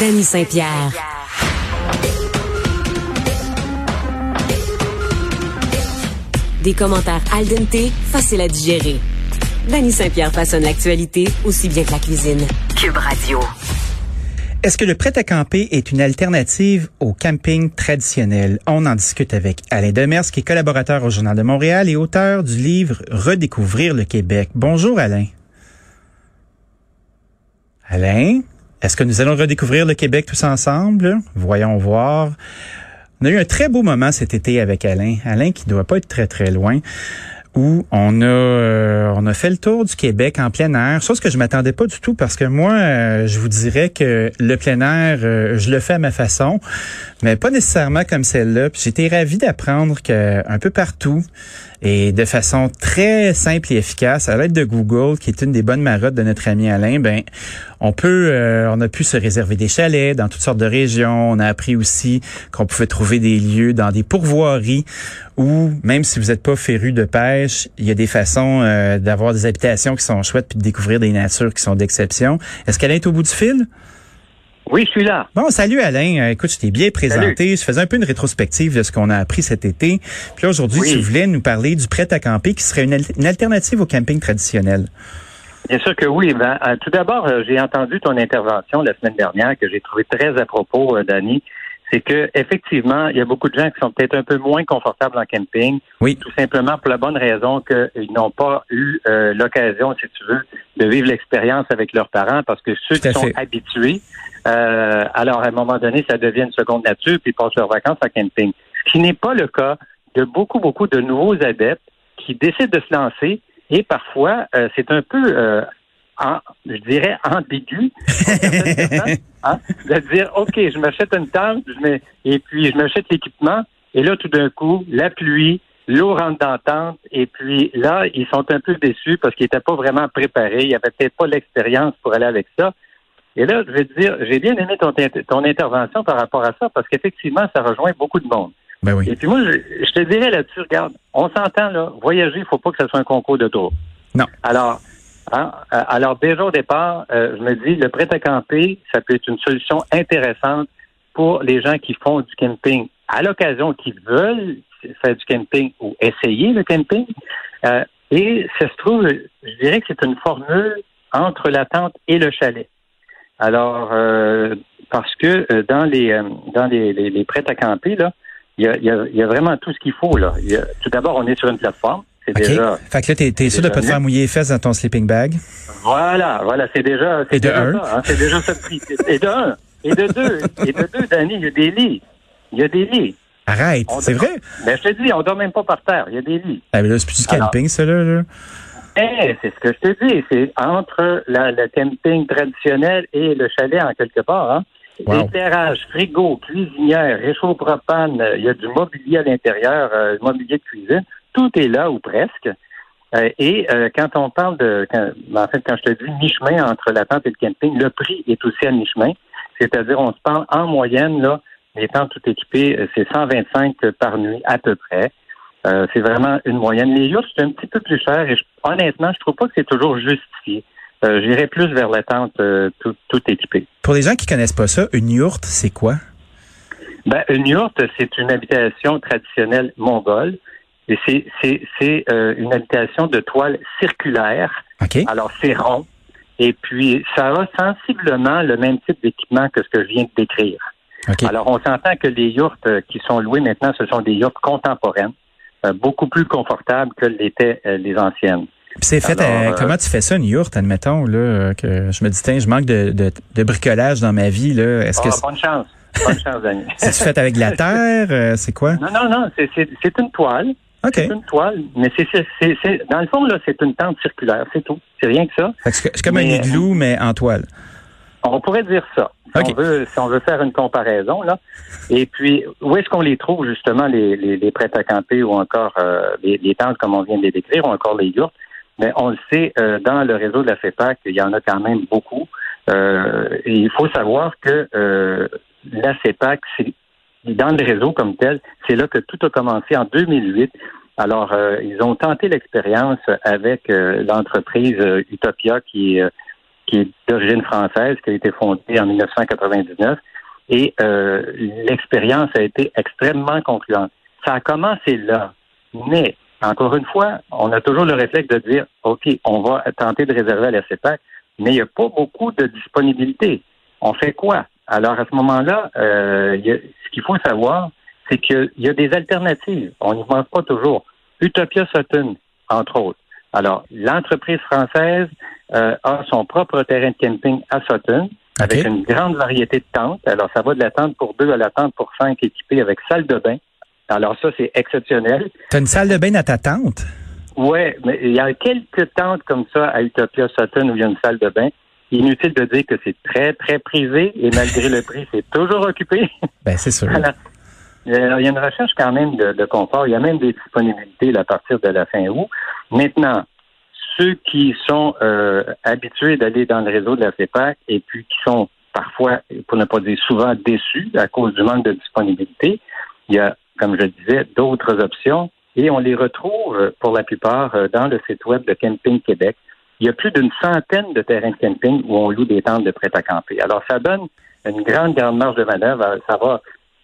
Danny Saint-Pierre. Des commentaires al dente, faciles à digérer. Danny Saint-Pierre façonne l'actualité aussi bien que la cuisine. Cube Radio. Est-ce que le prêt-à-camper est une alternative au camping traditionnel? On en discute avec Alain Demers, qui est collaborateur au Journal de Montréal et auteur du livre Redécouvrir le Québec. Bonjour Alain. Alain, est-ce que nous allons redécouvrir le Québec tous ensemble? Voyons voir. On a eu un très beau moment cet été avec Alain. Alain qui ne doit pas être très très loin où on a euh, on a fait le tour du Québec en plein air, chose que je m'attendais pas du tout parce que moi euh, je vous dirais que le plein air euh, je le fais à ma façon, mais pas nécessairement comme celle-là. J'étais ravi d'apprendre que un peu partout et de façon très simple et efficace à l'aide de Google qui est une des bonnes marottes de notre ami Alain, ben on peut on a pu se réserver des chalets dans toutes sortes de régions, on a appris aussi qu'on pouvait trouver des lieux dans des pourvoiries ou même si vous n'êtes pas féru de pêche, il y a des façons euh, d'avoir des habitations qui sont chouettes puis de découvrir des natures qui sont d'exception. Est-ce qu'Alain est au bout du fil? Oui, je suis là. Bon, salut Alain. Euh, écoute, je t'ai bien présenté. Je faisais un peu une rétrospective de ce qu'on a appris cet été. Puis aujourd'hui, tu voulais nous parler du prêt à camper qui serait une, une alternative au camping traditionnel. Bien sûr que oui. Ben, euh, tout d'abord, euh, j'ai entendu ton intervention la semaine dernière que j'ai trouvé très à propos, euh, Dani. C'est que effectivement, il y a beaucoup de gens qui sont peut-être un peu moins confortables en camping. Oui. Tout simplement pour la bonne raison qu'ils n'ont pas eu euh, l'occasion, si tu veux, de vivre l'expérience avec leurs parents, parce que ceux qui sont habitués, euh, alors à un moment donné, ça devient une seconde nature, puis ils passent leurs vacances en camping. Ce qui n'est pas le cas de beaucoup, beaucoup de nouveaux adeptes qui décident de se lancer et parfois, euh, c'est un peu, euh, en- je dirais, ambigu hein, de dire, OK, je m'achète une tente je mets, et puis je m'achète l'équipement et là, tout d'un coup, la pluie, l'eau rentre dans la tente et puis là, ils sont un peu déçus parce qu'ils n'étaient pas vraiment préparés, ils n'avaient peut-être pas l'expérience pour aller avec ça. Et là, je vais te dire, j'ai bien aimé ton, ton intervention par rapport à ça parce qu'effectivement, ça rejoint beaucoup de monde. Ben oui. Et puis moi, je, je te dirais là-dessus, regarde, on s'entend là, voyager, il faut pas que ce soit un concours de tour. Non. Alors, hein, euh, alors déjà au départ, euh, je me dis, le prêt à camper, ça peut être une solution intéressante pour les gens qui font du camping à l'occasion, qui veulent faire du camping ou essayer le camping. Euh, et ça se trouve, je dirais que c'est une formule entre la tente et le chalet. Alors, euh, parce que dans les dans les, les, les prêts à camper, là, il y a, il y, a, il y a vraiment tout ce qu'il faut. Là. Il y a- tout d'abord, on est sur une plateforme. C'est OK. déjà. Fait que là, t'es, t'es sûr de pas te faire mouiller les fesses dans ton sleeping bag? Voilà, voilà, c'est déjà. C'est Et de déjà un? ça. hein, c'est déjà ça. Et de un. Et de deux. Et de deux, Danny, il y a des lits. Il y a des lits. Arrête, On c'est dort- vrai? Mais je te dis, on dort même pas par terre. Il y a des lits. Ah, mais là, c'est plus du camping, ça, là. là. Eh, c'est ce que je te dis. C'est entre la, le camping traditionnel et le chalet, en quelque part. Hein. Wow. Frigo, cuisinière, réchaud propane, euh, il y a du mobilier à l'intérieur, euh, du mobilier de cuisine. Tout est là, ou presque. Euh, et euh, quand on parle de, quand, en fait, quand je te dis mi-chemin entre la tente et le camping, le prix est aussi à mi-chemin. C'est-à-dire, on se parle en moyenne, là, les tentes tout équipées, euh, c'est 125 par nuit à peu près. Euh, c'est vraiment une moyenne. Les yachts, c'est un petit peu plus cher et je- honnêtement, je trouve pas que c'est toujours justifié. Euh, J'irais plus vers la tente euh, tout, tout équipée. Pour les gens qui connaissent pas ça, une yourte, c'est quoi? Ben, une yourte, c'est une habitation traditionnelle mongole. Et c'est, c'est, c'est euh, une habitation de toile circulaire. OK? Alors, c'est rond. Et puis, ça a sensiblement le même type d'équipement que ce que je viens de décrire. OK. Alors, on s'entend que les yourtes euh, qui sont louées maintenant, ce sont des yourtes contemporaines, euh, beaucoup plus confortables que l'étaient les anciennes. Puis c'est fait, Alors, euh, euh, comment tu fais ça, une yourte, admettons, là, que je me dis, tiens, je manque de, de, de bricolage dans ma vie, là. Est-ce que Ah, bonne chance. Bonne chance, Daniel. c'est fait avec de la terre? euh, c'est quoi? non, non, non, c'est, c'est, c'est une toile. OK. C'est une toile, mais c'est, c'est, c'est, c'est- dans le fond, là, c'est une tente circulaire, c'est tout. C'est rien que ça. Fait que c'est comme un Mais- igloo, mais en toile. On pourrait dire ça. Si, on veut, si on veut faire une comparaison, là. Et puis, où est-ce qu'on les trouve, justement, les, les, les prêts à camper ou encore euh, les, les tentes, comme on vient de les décrire, ou encore les yurts? Mais on le sait, euh, dans le réseau de la FEPAC, il y en a quand même beaucoup. Euh, et il faut savoir que euh, la CEPAC, c'est dans le réseau comme tel, c'est là que tout a commencé en 2008. Alors, euh, ils ont tenté l'expérience avec euh, l'entreprise euh, Utopia qui, qui est d'origine française, qui a été fondée en 1999. Et l'expérience a été extrêmement concluante. Ça a commencé là. Mais, encore une fois, on a toujours le réflexe de dire, OK, on va tenter de réserver à la CEPAC, mais il n'y a pas beaucoup de disponibilité. On fait quoi? Alors, à ce moment-là, euh, il y a- ce qu'il faut savoir, c'est qu'il y a des alternatives. On n'y pense pas toujours. Utopia Sutton, entre autres. Alors, l'entreprise française euh, a son propre terrain de camping à Sutton, avec une grande variété de tentes. Alors, ça va de la tente pour deux à la tente pour cinq équipée avec salle de bain. Alors, ça, c'est exceptionnel. T'as une salle de bain à ta tente? Ouais, mais il y a quelques tentes comme ça à Utopia Sutton où il y a une salle de bain. Inutile de dire que c'est très, très privé et malgré le prix, c'est toujours occupé. Ben, c'est sûr. Alors, il y a une recherche quand même de, de confort. Il y a même des disponibilités à partir de la fin août. Maintenant, ceux qui sont euh, habitués d'aller dans le réseau de la CEPAC et puis qui sont parfois, pour ne pas dire souvent, déçus à cause du manque de disponibilité, il y a, comme je disais, d'autres options et on les retrouve euh, pour la plupart euh, dans le site web de Camping Québec. Il y a plus d'une centaine de terrains de camping où on loue des tentes de prêt à camper. Alors, ça donne une grande, grande marge de manœuvre. Ça va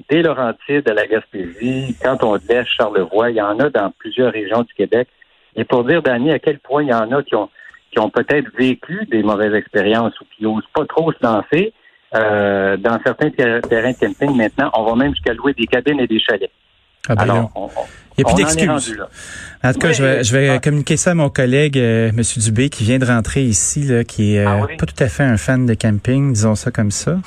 des Laurentides à la Gaspésie, quand on laisse Charlevoix, il y en a dans plusieurs régions du Québec. Et pour dire, Dani, à quel point il y en a qui ont, qui ont peut-être vécu des mauvaises expériences ou qui n'osent pas trop se lancer, euh, dans certains ter- terrains de camping maintenant, on va même jusqu'à louer des cabines et des chalets. Ah, ben, Alors, là. on, on- Il n'y a plus d'excuses. En tout cas, Oui, je vais, je vais ah. communiquer ça à mon collègue, euh, M. Dubé, qui vient de rentrer ici, là, qui est euh, Ah oui? pas tout à fait un fan de camping, disons ça comme ça.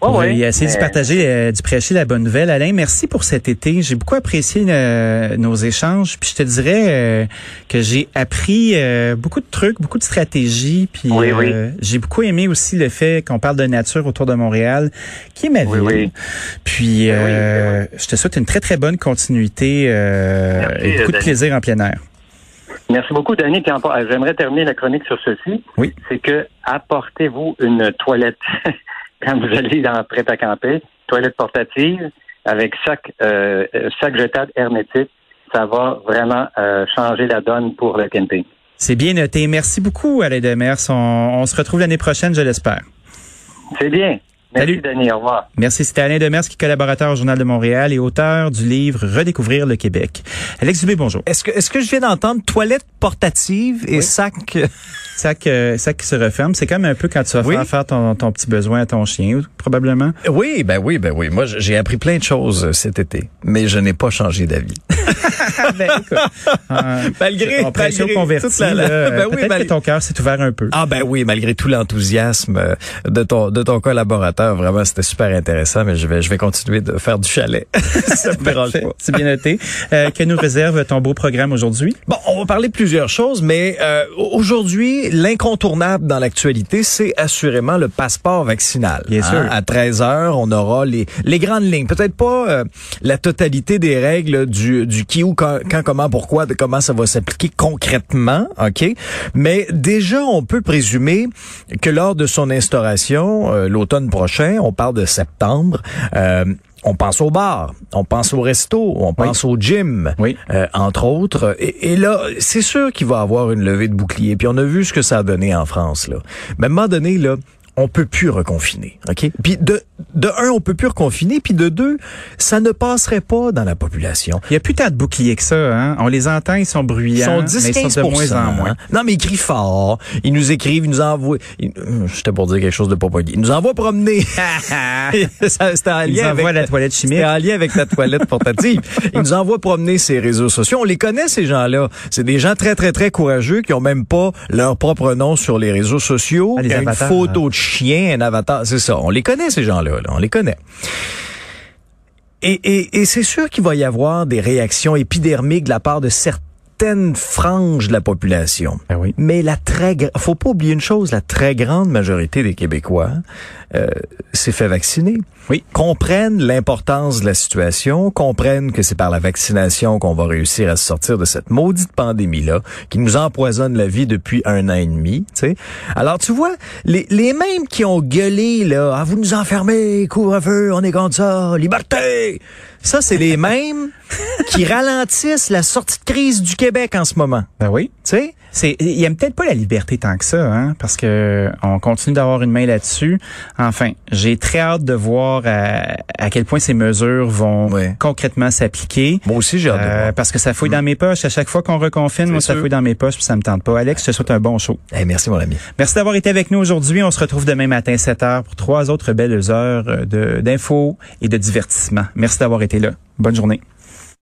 Ouais, Pour ouais, y essayer de partager, euh, d'y prêcher la bonne nouvelle. Alain, merci pour cet été. J'ai beaucoup apprécié euh, nos échanges. Puis je te dirais euh, que j'ai appris euh, beaucoup de trucs, beaucoup de stratégies. Puis Oui, oui. euh, j'ai beaucoup aimé aussi le fait qu'on parle de nature autour de Montréal, qui est ma Oui, ville. oui. Puis oui, euh, je te souhaite une très très bonne continuité euh, Merci, et beaucoup de plaisir en plein air. Merci beaucoup, en- j'aimerais terminer la chronique sur ceci. Oui. C'est que apportez-vous une toilette? quand vous allez dans prêt à camper, toilette portative avec sac, euh, sac jetable hermétique. Ça va vraiment euh, changer la donne pour le camping. C'est bien noté. Merci beaucoup, Alain Demers. On, on se retrouve l'année prochaine, je l'espère. C'est bien. Merci, Salut. Denis. Au revoir. Merci. C'était Alain Demers, qui est collaborateur au Journal de Montréal et auteur du livre Redécouvrir le Québec. Alex Dubé, bonjour. Est-ce que, est-ce que je viens d'entendre toilette portative et sac? Sac, euh, sac qui se referme. C'est comme un peu quand tu vas Oui. faire, faire ton, ton petit besoin à ton chien, probablement? Oui, ben oui, ben oui. Moi, j'ai appris plein de choses euh, cet été, mais je n'ai pas changé d'avis. ben, écoute, euh, Malgré- on prêche au malgré toute la- Ben oui, peut-être mal- que ton cœur s'est ouvert un peu. Ah ben oui, malgré tout l'enthousiasme euh, de ton de ton collaborateur, vraiment c'était super intéressant, mais je vais je vais continuer de faire du chalet. Ça me dérange Parfait. pas. C'est bien noté. Euh, que nous réserve ton beau programme aujourd'hui? Bon, on va parler de plusieurs choses, mais euh, aujourd'hui, l'incontournable dans l'actualité, c'est assurément le passeport vaccinal. Bien sûr. À 13 heures, on aura les, les grandes lignes. Peut-être pas euh, la totalité des règles du, du qui, où, quand, quand, comment, pourquoi, de comment ça va s'appliquer concrètement, OK? Mais déjà, on peut présumer que lors de son instauration, euh, l'automne prochain, on parle de septembre, euh, on pense au bar, on pense au resto, on pense au gym, Oui. euh, entre autres. Et, et là, c'est sûr qu'il va y avoir une levée de bouclier. Puis on a vu ce que ça a donné en France. Là. Mais à un moment donné, là, on peut plus reconfiner. OK? Puis de, de un, on peut plus reconfiner. Puis de deux, ça ne passerait pas dans la population. Il n'y a plus tant de boucliers que ça. Hein? On les entend, ils sont Ils bruyants, sont mais 10 ils sont de moins en moins. hein? Non, mais ils crient fort. Ils nous écrivent, ils nous envoient. ils- euh, J'étais pour dire quelque chose de pas poli. Ils nous envoient promener. C'était en Ils lien envoient avec la toilette chimique. En lien avec la toilette portative. Ils nous envoient promener ces réseaux sociaux. On les connaît, ces gens-là. C'est des gens très, très, très courageux qui ont même pas leur propre nom sur les réseaux sociaux. Ah, les Il y a une photo de chien, un avatar. C'est ça. On les connaît, ces gens-là. là. On les connaît. Et, et c'est sûr qu'il va y avoir des réactions épidermiques de la part de certains certaine frange de la population. Ben oui. Mais la très, faut pas oublier une chose, la très grande majorité des Québécois euh, s'est fait vacciner. Oui. Comprennent l'importance de la situation, comprennent que c'est par la vaccination qu'on va réussir à se sortir de cette maudite pandémie-là qui nous empoisonne la vie depuis un an et demi. Tu sais. Alors tu vois, les, les mêmes qui ont gueulé là, ah, vous nous enfermez, couvre-feu, on est contre ça, liberté. Ça, c'est les mêmes qui ralentissent la sortie de crise du Québec en ce moment. Ben oui. Tu sais? C'est, il aime peut-être pas la liberté tant que ça, hein, parce que on continue d'avoir une main là-dessus. Enfin, j'ai très hâte de voir à, à quel point ces mesures vont concrètement s'appliquer. Moi aussi, j'ai hâte de Euh, voir. parce que ça fouille dans mes poches. À chaque fois qu'on reconfine, moi, ça fouille dans mes poches, puis ça me tente pas. Alex, je te souhaite un bon show. Hey, merci, mon ami. Merci d'avoir été avec nous aujourd'hui. On se retrouve demain matin 7 heures pour trois autres belles heures euh, de, d'infos et de divertissement. Merci d'avoir été là. Bonne journée.